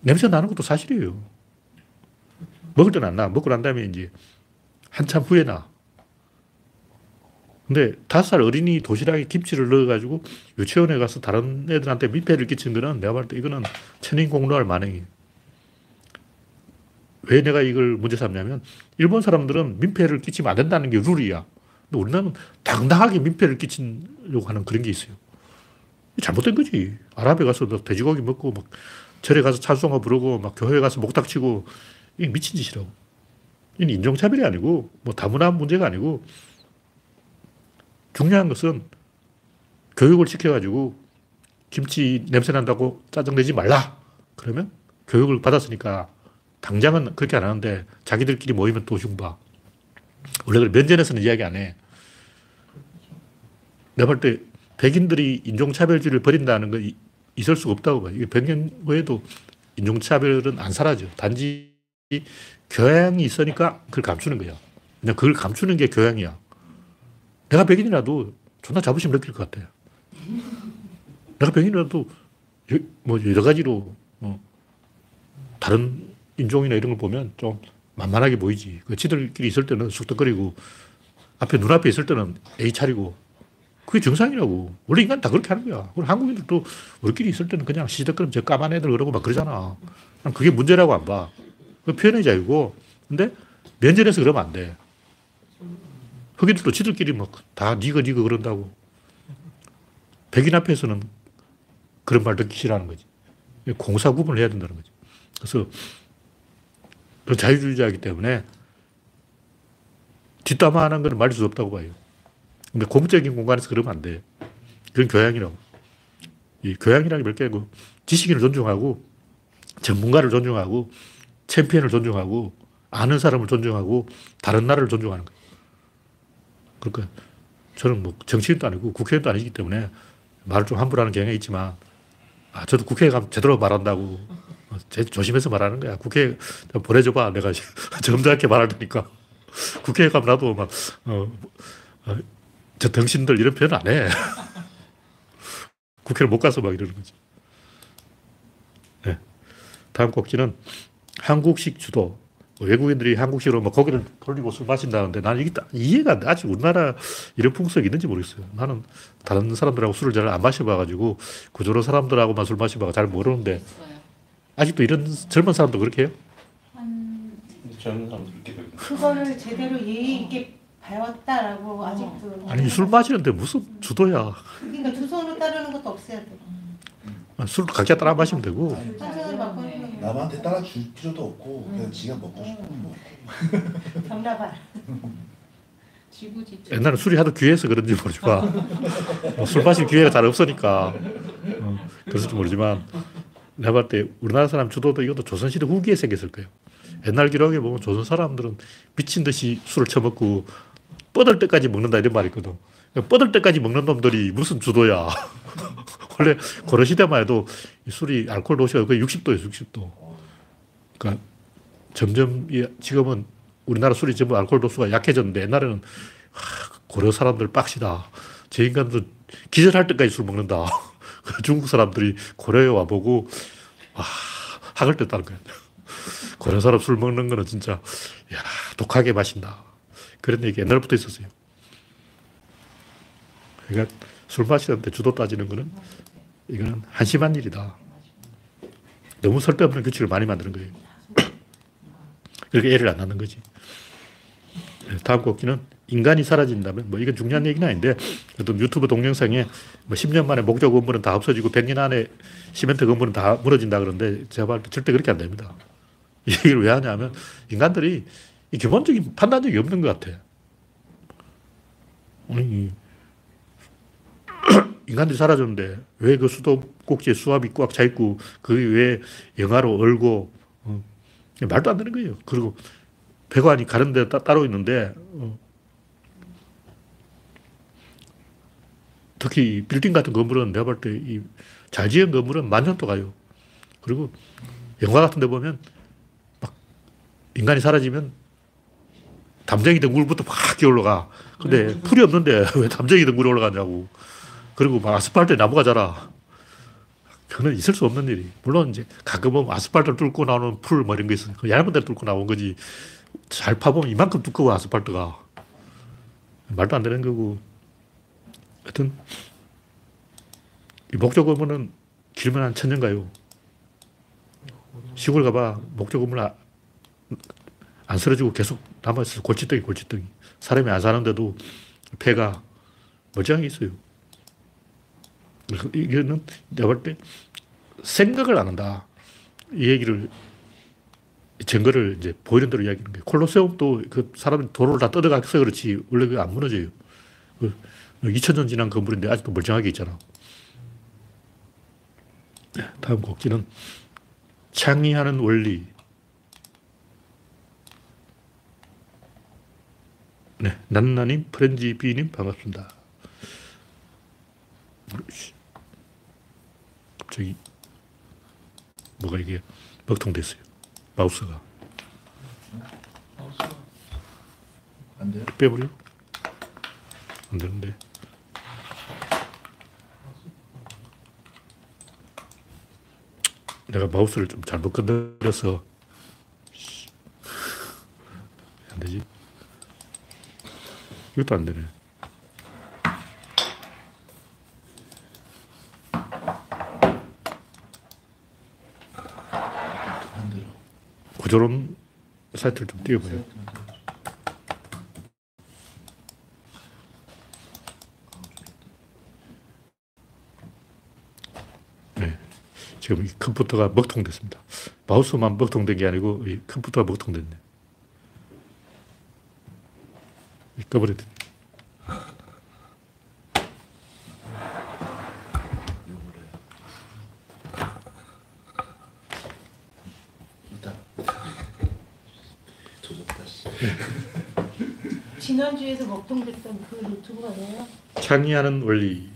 냄새 나는 것도 사실이에요. 먹을 때는 안 나. 먹고 난 다음에 이제 한참 후에 나. 근데 다섯 살 어린이 도시락에 김치를 넣어가지고 유치원에 가서 다른 애들한테 민폐를 끼친 거는 내가 볼 때 이거는 천인공노할 만행이에요. 왜 내가 이걸 문제 삼냐면 일본 사람들은 민폐를 끼치면 안 된다는 게 룰이야. 근데 우리나라는 당당하게 민폐를 끼치려고 하는 그런 게 있어요. 잘못된 거지. 아랍에 가서 막 돼지고기 먹고 막 절에 가서 찬송가 부르고 막 교회에 가서 목탁 치고 이게 미친 짓이라고. 이는 인종차별이 아니고 뭐 다문화 문제가 아니고 중요한 것은 교육을 시켜가지고 김치 냄새 난다고 짜증내지 말라. 그러면 교육을 받았으니까 당장은 그렇게 안 하는데 자기들끼리 모이면 또 흉봐. 원래 면전에서는 이야기 안 해. 내가 볼 때 백인들이 인종차별주의를 버린다는 건 이- 있을 수가 없다고 봐요. 이게 100년 후에도 인종차별은 안 사라져. 단지 교양이 있으니까 그걸 감추는 거야. 그냥 그걸 감추는 게 교양이야. 내가 백인이라도 존나 자부심 느낄 것 같아. 내가 백인이라도 여- 뭐 여러 가지로 뭐 다른 인종이나 이런 걸 보면 좀 만만하게 보이지. 그 지들끼리 있을 때는 쑥덕거리고 앞에 눈앞에 있을 때는 A 차리고 그게 정상이라고. 원래 인간 다 그렇게 하는 거야. 그리고 한국인들도 우리끼리 있을 때는 그냥 시시덕거리면 저 까만 애들 그러고 막 그러잖아. 난 그게 문제라고 안 봐. 그 표현의 자유고. 근데 면전에서 그러면 안 돼. 흑인들도 지들끼리 막다 니가 니가 그런다고. 백인 앞에서는 그런 말 듣기 싫어하는 거지. 공사 구분을 해야 된다는 거지. 그래서 자유주의자이기 때문에 뒷담화하는 건 말릴 수 없다고 봐요. 근데 공적인 공간에서 그러면 안 돼. 그건 교양이라고. 이 교양이라는 게 몇 개고 지식인을 존중하고 전문가를 존중하고 챔피언을 존중하고 아는 사람을 존중하고 다른 나라를 존중하는 거예요. 그러니까 저는 뭐 정치인도 아니고 국회의원도 아니기 때문에 말을 좀 함부로 하는 경향이 있지만 아, 저도 국회에 가면 제대로 말한다고 어, 제- 조심해서 말하는 거야. 국회에 보내줘봐. 내가 점잖게 말할 테니까. 국회에 가면 나도 막, 어, 어, 저 당신들 이런 표현 안 해. 국회를 못 가서 막 이러는 거지. 네. 다음 꼭지는 한국식 주도. 외국인들이 한국식으로 뭐 고개를 돌리고 술 마신다는데 나는 이게 딱 이해가 안 돼. 아직 우리나라 이런 풍속이 있는지 모르겠어요. 나는 다른 사람들하고 술을 잘 안 마셔봐가지고 구조로 사람들하고만 술 마셔봐가 잘 모르는데 아직도 이런 젊은 사람도 그렇게 해요? 한 젊은 사람들. 그거를 제대로 예의 있게 배웠다라고 아직도 아니 술 마시는데 무슨 주도야. 그러니까 두 손으로 따르는 것도 없애야 돼. 술 각자 따라 마시면 되고. 손으로 바꾸는 거 남한테 따라 줄 필요도 없고 그냥 지가 먹고 싶으면 먹고 경라발. 지구지. 옛날에 술이 하도 귀해서 그런지 모르지만 뭐 술 마실 기회가 잘 없으니까 어, 그래서도 모르지만 내가 봤을 때 우리나라 사람 주도도 이것도 조선시대 후기에 생겼을 거예요. 옛날 기록에 보면 조선 사람들은 미친 듯이 술을 처먹고 뻗을 때까지 먹는다 이런 말이 있거든. 뻗을 때까지 먹는 놈들이 무슨 주도야. 원래 고려시대만 해도 이 술이 알코올 도수가 거의 60도예요, 60도. 그러니까 점점 이- 지금은 우리나라 술이 전부 알코올 도수가 약해졌는데 옛날에는 하, 고려 사람들 빡시다. 저 인간들 기절할 때까지 술 먹는다. 그 중국 사람들이 고려에 와보고 와, 학을 뗐다는 거예요. 고려 사람 술 먹는 거는 진짜 야, 독하게 마신다. 그런 얘기 옛날부터 있었어요. 그러니까 술 마시는데 주도 따지는 거는 이거는 한심한 일이다. 너무 쓸데없는 규칙을 많이 만드는 거예요. 그렇게 애를 안 낳는 거지. 네, 다음 곡기는 인간이 사라진다면 뭐 이건 중요한 얘기는 아닌데 그래도 유튜브 동영상에 뭐 10년 만에 목조 건물은 다 없어지고 100년 안에 시멘트 건물은 다 무너진다 그러는데 제가 절대 그렇게 안 됩니다. 이 얘기를 왜 하냐면 인간들이 이 기본적인 판단력이 없는 것 같아. 인간들이 사라졌는데 왜 그 수도 꼭지에 수압이 꽉 차 있고 그게 왜 영하로 얼고 어, 말도 안 되는 거예요. 그리고 배관이 가는 데 따, 따로 있는데 어, 특히 이 빌딩 같은 건물은 내가 볼 때 이 잘 지은 건물은 만년도 가요. 그리고 영화 같은 데 보면 막 인간이 사라지면 담쟁이 된 물부터 막 기어올라가. 근데 풀이 없는데 왜 담쟁이 된 물이 올라가냐고. 그리고 막 아스팔트에 나무가 자라. 그건 있을 수 없는 일이. 물론 이제 가끔은 아스팔트를 뚫고 나오는 풀 뭐 이런 거 있어요. 그 얇은 데를 뚫고 나온 거지. 잘 파보면 이만큼 두꺼워 아스팔트가. 말도 안 되는 거고. 하여튼 이 목조 건물은 길면 한 천년 가요. 시골 가봐 건물 아- 안 쓰러지고 계속 남아있어 골칫덩이 골칫덩이. 사람이 안 사는데도 폐가 멀쩡하게 있어요. 이거는 내가 볼 때 생각을 안 한다. 이 얘기를 증거를 이제 보이는 대로 이야기하는 거예요. 콜로세움도 그 사람이 도로를 다 뜯어가서 그렇지 원래 그게 안 무너져요. 그 2000년 지난 건물인데 아직도 멀쩡하게 있잖아. 네, 다음 곡지는 창의하는 원리. 네, 난나님, 프렌지 비님 반갑습니다. 씨. 갑자기 뭐가 이게 먹통됐어요. 마우스가 안 돼요? 빼버려? 안 되는데. 내가 마우스를 좀 잘못 건드려서 씨. 안 되지. 이것도 안 되네. 구조론 사이트를 좀 띄워봐요. 네. 지금 이 컴퓨터가 먹통됐습니다. 마우스만 먹통된 게 아니고 이 컴퓨터가 먹통됐네. 이 꺼버려야 돼. 지난주에도 먹통됐던 그 노트북 아니에요? 창의하는 원리.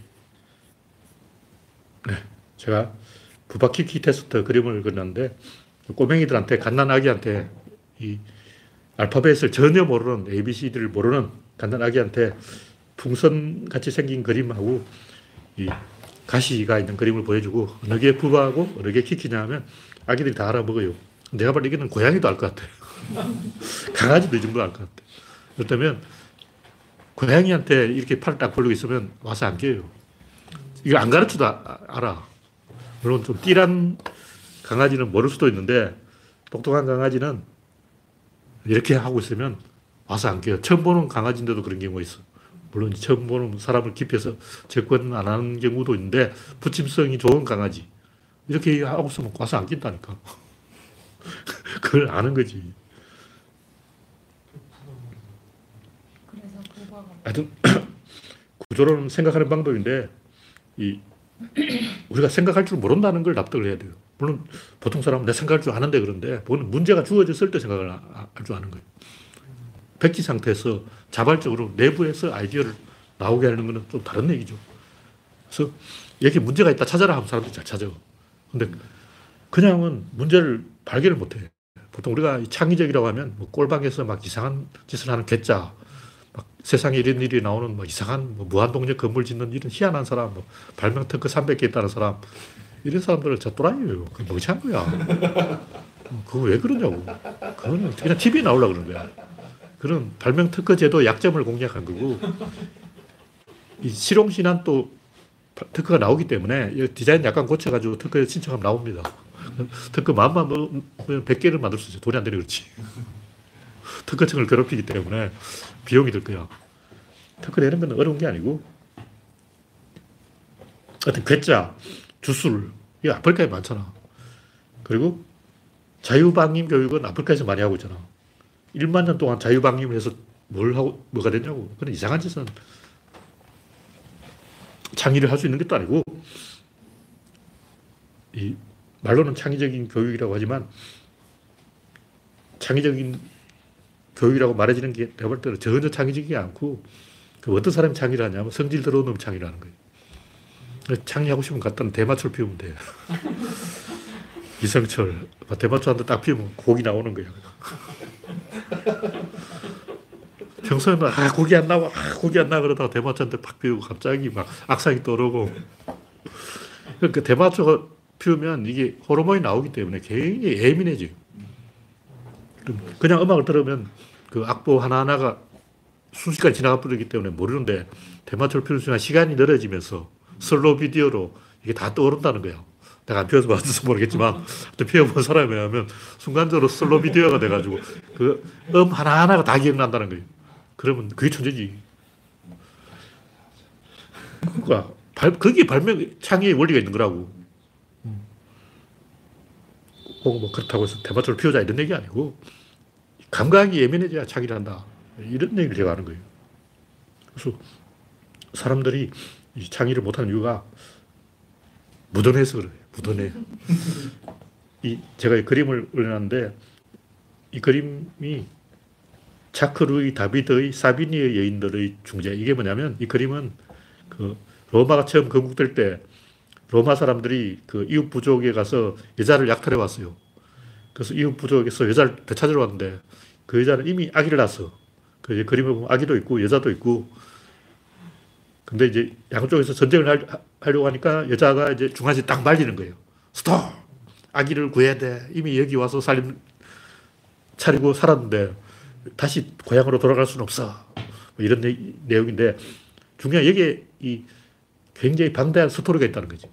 네. 제가 부바키키 테스트 그림을 그렸는데 꼬맹이들한테 갓난 아기한테 이 알파벳을 전혀 모르는 ABCD를 모르는 갓난 아기한테 풍선 같이 생긴 그림하고 이 가시가 있는 그림을 보여주고 어느 게 부바하고 어느 게 키키냐 하면 아기들이 다 알아먹어요. 내가 봐도 이거는 고양이도 알 것 같아. 강아지도 이 정도 알 것 같아. 그렇다면 고양이한테 이렇게 팔을 딱 벌리고 있으면 와서 안 깨요. 이거 안 가르쳐도 아- 알아. 물론 좀 띠란 강아지는 모를 수도 있는데 똑똑한 강아지는 이렇게 하고 있으면 와서 안 깨요. 처음 보는 강아지인데도 그런 경우가 있어. 물론 처음 보는 사람을 기피해서 접근 안 하는 경우도 있는데 부침성이 좋은 강아지. 이렇게 하고 있으면 와서 안 낀다니까. 그걸 아는 거지. 하여튼 구조론 생각하는 방법인데 이 우리가 생각할 줄 모른다는 걸 납득을 해야 돼요. 물론 보통 사람은 내 생각할 줄 아는데 그런데 그거는 문제가 주어졌을 때 생각을 할 줄 아는 거예요. 백지 상태에서 자발적으로 내부에서 아이디어를 나오게 하는 거는 좀 다른 얘기죠. 그래서 여기 문제가 있다 찾아라 하면 사람들이 잘 찾아. 근데 그냥은 문제를 발견을 못 해. 보통 우리가 이 창의적이라고 하면 뭐 꼴방에서 막 이상한 짓을 하는 괴짜, 막 세상에 이런 일이 나오는 뭐 이상한 뭐 무한동력 건물 짓는 이런 희한한 사람, 뭐 발명 특허 300개 있다는 사람, 이런 사람들을 저 또라이예요. 그 멍청한 거야. 어, 그거 왜 그러냐고. 그거는 그냥 TV에 나오려고 그러는 거야. 그런 발명 특허 제도 약점을 공략한 거고, 이 실용신안 또 특허가 나오기 때문에 이 디자인 약간 고쳐가지고 특허 신청하면 나옵니다. 특허 마음만 먹으면 100개를 만들 수 있어요. 돈이 안 되니 그렇지. 특허청을 괴롭히기 때문에 비용이 들 거야. 특허 내는 건 어려운 게 아니고, 하여튼 괴짜, 주술, 이거 아프리카에 많잖아. 그리고 자유방임 교육은 아프리카에서 많이 하고 있잖아. 1만 년 동안 자유방임을 해서 뭘 하고, 뭐가 됐냐고. 그런 이상한 짓은 창의를 할 수 있는 것도 아니고, 이 말로는 창의적인 교육이라고 하지만, 창의적인 교육이라고 말해지는 게 내가 볼 때는 전혀 창의적이지 않고, 그 어떤 사람이 창의를 하냐면 성질 놈이 창의를 하는 거예요. 창의하고 싶으면 갖다 대마초를 피우면 돼. 이성철, 대마초한테 딱 피우면 곡이 나오는 거야. 평소에는 아 곡이 안 나와, 아 곡이 안 나와 그러다가 대마초한테 팍 피우고 갑자기 막 악상이 떠오르고 그러니까 대마초가 피우면 이게 호르몬이 나오기 때문에 굉장히 예민해져요. 그냥 음악을 들으면 그 악보 하나하나가 순식간에 지나가 버리기 때문에 모르는데 대마초를 피우는 순간 시간이 늘어지면서 슬로우 비디오로 이게 다 떠오른다는 거예요. 내가 안 피워서 봤어서 모르겠지만 또 피워본 사람에 의하면 순간적으로 슬로우 비디오가 돼가지고 그 음 하나하나가 다 기억난다는 거예요. 그러면 그게 천재지. 그러니까 발, 거기에 발명 창의의 원리가 있는 거라고. 혹은 뭐 그렇다고 해서 대마초를 피우자 이런 얘기 아니고 감각이 예민해져야 창의를 한다. 이런 얘기를 제가 하는 거예요. 그래서 사람들이 이 창의를 못하는 이유가 무던해서 그래요. 무던해. 이 제가 이 그림을 올려놨는데 이 그림이 자크 루이 다비드의 사비니의 여인들의 중재. 이게 뭐냐면 이 그림은 그 로마가 처음 건국될 때 로마 사람들이 그 이웃 부족에 가서 여자를 약탈해 왔어요. 그래서 이웃 부족에서 여자를 되찾으러 왔는데 그 여자는 이미 아기를 낳았어. 그 그림을 보면 아기도 있고 여자도 있고. 근데 이제 양쪽에서 전쟁을 하- 하려고 하니까 여자가 이제 중간에 딱 말리는 거예요. 스톱! 아기를 구해야 돼. 이미 여기 와서 살림 차리고 살았는데 다시 고향으로 돌아갈 수는 없어. 뭐 이런 내, 내용인데 중요한 여기에 이 굉장히 방대한 스토리가 있다는 거지.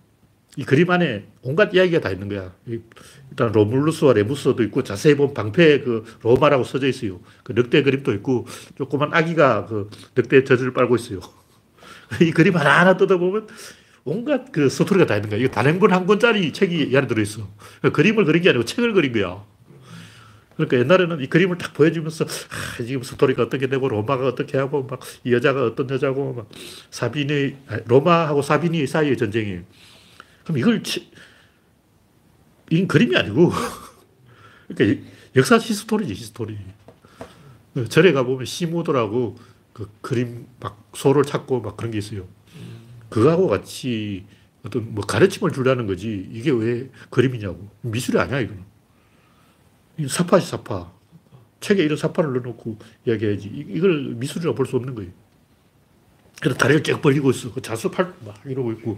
이 그림 안에 온갖 이야기가 다 있는 거야. 이- 일단 로물루스와 레무스도 있고 자세히 보면 방패에 그 로마라고 써져 있어요. 그 늑대 그림도 있고 조그만 아기가 그 늑대 젖을 빨고 있어요. 이 그림 하나하나 뜯어보면 온갖 그 스토리가 다 있는 거야. 이거 단행본 한 권짜리 책이 이 안에 들어있어. 그 그림을 그린 게 아니고 책을 그린 거야. 그러니까 옛날에는 이 그림을 딱 보여주면서 아, 지금 스토리가 어떻게 되고 로마가 어떻게 하고 막 이 여자가 어떤 여자고 막 사비니 아니, 로마하고 사비니 사이의 전쟁이 그럼 이걸 치, 이 그림이 아니고 그러니까 역사 history지 history 그 절에 가보면 심우도라고 그 그림 막 소를 찾고 막 그런 게 있어요 그거하고 같이 어떤 뭐 가르침을 주려는 거지 이게 왜 그림이냐고 미술이 아니야 이거는 이 삽화지 삽화. 책에 이런 삽화를 넣어놓고 이야기해야지. 이- 이걸 미술이라고 볼 수 없는 거예요. 그래서 다리를 쭉 벌리고 있어. 그 자수팔 막 이러고 있고.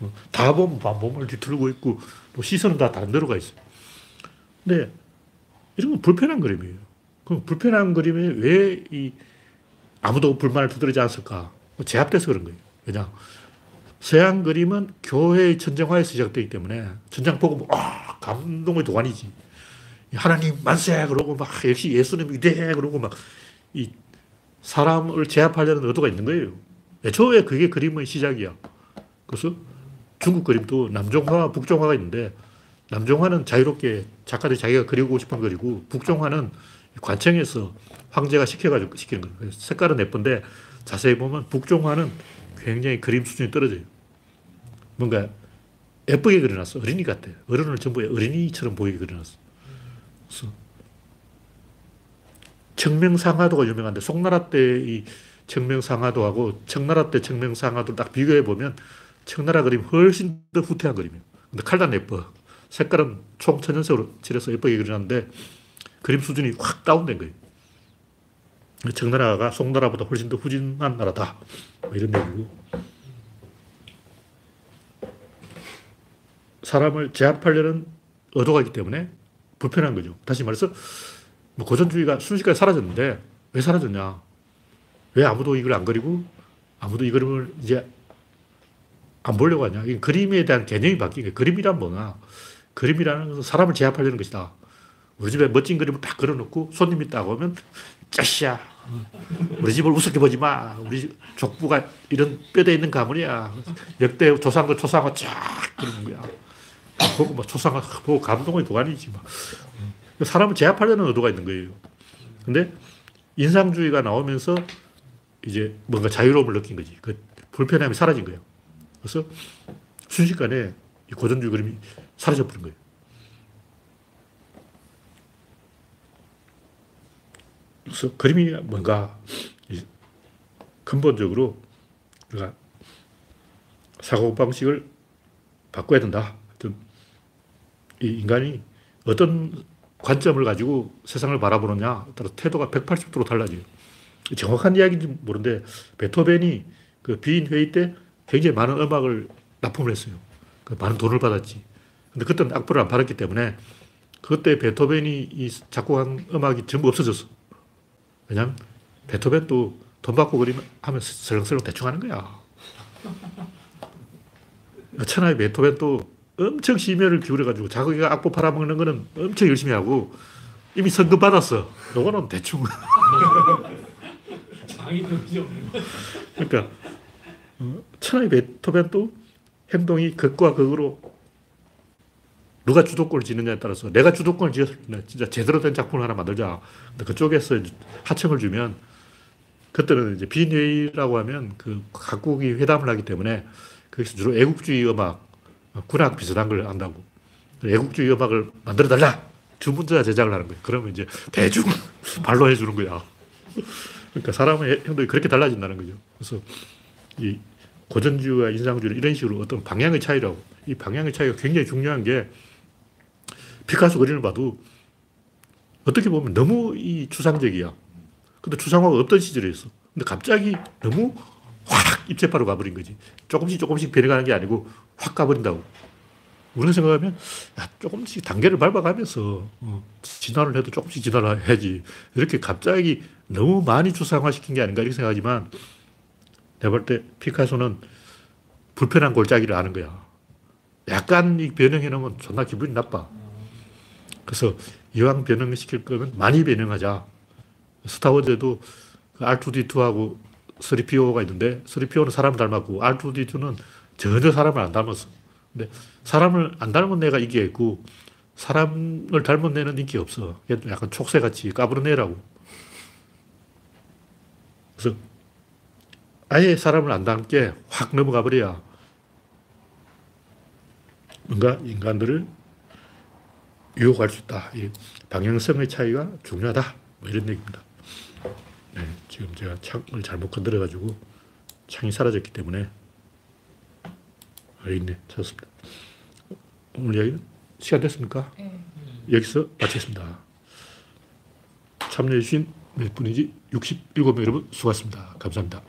어, 다 보면 막 몸을 뒤틀고 있고, 또 시선은 다 다른 데로 가 있어. 근데 이런 건 불편한 그림이에요. 그럼 불편한 그림에 왜 이 아무도 불만을 두드리지 않았을까? 뭐 제압돼서 그런 거예요. 왜냐? 서양 그림은 교회의 천정화에서 시작되기 때문에 전장 보고 뭐, 아, 감동의 도가니지. 하나님 만세 그러고 막 역시 예수님 위대해 그러고 막 이 사람을 제압하려는 의도가 있는 거예요. 애초에 그게 그림의 시작이야. 그래서 중국 그림도 남종화와 북종화가 있는데 남종화는 자유롭게 작가들이 자기가 그리고 싶은 그리고 북종화는 관청에서 황제가 시켜가지고 시키는 거예요. 색깔은 예쁜데 자세히 보면 북종화는 굉장히 그림 수준이 떨어져요. 뭔가 예쁘게 그려놨어. 어린이 같아. 어른을 전부 어린이처럼 보이게 그려놨어. 그래서 청명상화도가 유명한데 송나라 때 이 청명상화도하고 청나라 때 청명상화도 딱 비교해 보면 청나라 그림 훨씬 더 후퇴한 그림이에요. 근데 칼단 예뻐. 색깔은 총천연색으로 칠해서 예쁘게 그려놨는데 그림 수준이 확 다운된 거예요. 청나라가 송나라보다 훨씬 더 후진한 나라다. 뭐 이런 얘기고. 사람을 제압하려는 의도가 있기 때문에 불편한 거죠. 다시 말해서 뭐 고전주의가 순식간에 사라졌는데 왜 사라졌냐? 왜 아무도 이걸 안 그리고 아무도 이 그림을 이제 안 보려고 하냐? 이 그림에 대한 개념이 바뀐 거예요. 그림이란 뭐냐? 그림이라는 것은 사람을 제압하려는 것이다. 우리 집에 멋진 그림을 딱 그려놓고 손님이 딱 오면 짜시야. 우리 집을 우습게 보지 마. 우리 족부가 이런 뼈대 있는 가문이야. 역대 조상들 초상화 쫙 그리는 거야. 보고 막 초상화 보고 감동의 도가니지 막. 사람을 제압하려는 의도가 있는 거예요. 근데 인상주의가 나오면서 이제 뭔가 자유로움을 느낀 거지. 그 불편함이 사라진 거예요. 그래서 순식간에 이 고전주의 그림이 사라져 버린 거예요. 그래서 그림이 뭔가 이 근본적으로 우리가 사고방식을 바꿔야 된다. 이 인간이 어떤 관점을 가지고 세상을 바라보느냐 따라 태도가 180도로 달라져요. 정확한 이야기인지 모르는데 베토벤이 그 비인 회의 때 굉장히 많은 음악을 납품을 했어요. 그 많은 돈을 받았지. 근데 그때는 악보를 안 팔았기 때문에 그때 베토벤이 이 작곡한 음악이 전부 없어졌어. 왜냐면 베토벤도 돈 받고 그리면 하면 설렁설렁 대충 하는 거야. 천하의 베토벤도 엄청 심혈을 기울여가지고 자기가 악보 팔아먹는 거는 엄청 열심히 하고 이미 성금 받았어. 요거는 대충. 그러니까 어, 천하의 베토벤도 행동이 극과 극으로 누가 주도권을 지느냐에 따라서 내가 주도권을 지었을 때 진짜 제대로 된 작품을 하나 만들자. 근데 그쪽에서 하청을 주면 그때는 이제 비인회의라고 하면 그 각국이 회담을 하기 때문에 거기서 주로 애국주의 음악, 군악 비슷한 걸 한다고. 애국주의 음악을 만들어 달라! 주문자 제작을 하는 거예요. 그러면 이제 대중 발로 해주는 거야. 그러니까 사람의 행동이 그렇게 달라진다는 거죠. 그래서 이 고전주의와 인상주의 이런 식으로 어떤 방향의 차이라고. 이 방향의 차이가 굉장히 중요한 게 피카소 그림을 봐도 어떻게 보면 너무 이 추상적이야. 근데 추상화가 없던 시절이었어. 근데 갑자기 너무 확 입체파로 가버린 거지. 조금씩 조금씩 변해가는 게 아니고 확 가버린다고. 우리가 생각하면 야, 조금씩 단계를 밟아가면서 어, 진화를 해도 조금씩 진화를 해야지. 이렇게 갑자기 너무 많이 추상화시킨 게 아닌가 이렇게 생각하지만 내가 볼 때 피카소는 불편한 골짜기를 아는 거야. 약간 이 변형해 놓으면 존나 기분이 나빠. 그래서 이왕 변형시킬 거면 많이 변형하자. 스타워즈에도 그 R2D2하고 3PO가 있는데 3PO는 사람 닮았고 R2D2는 전혀 사람을 안 닮았어. 근데 사람을 안 닮은 애가 인기가 있고 사람을 닮은 애는 인기가 없어. 약간 촉새같이 까부른 애라고. 그래서 아예 사람을 안 닮게 확 넘어가 버려야 뭔가 인간들을 유혹할 수 있다. 이 방향성의 차이가 중요하다. 뭐 이런 얘기입니다. 네, 지금 제가 창을 잘못 건드려가지고 창이 사라졌기 때문에 아, 있네. 찾았습니다. 오늘 이야기는 시간 됐습니까? 네. 여기서 마치겠습니다. 참여해주신 몇 분이지? 67명 여러분 수고하셨습니다. 감사합니다.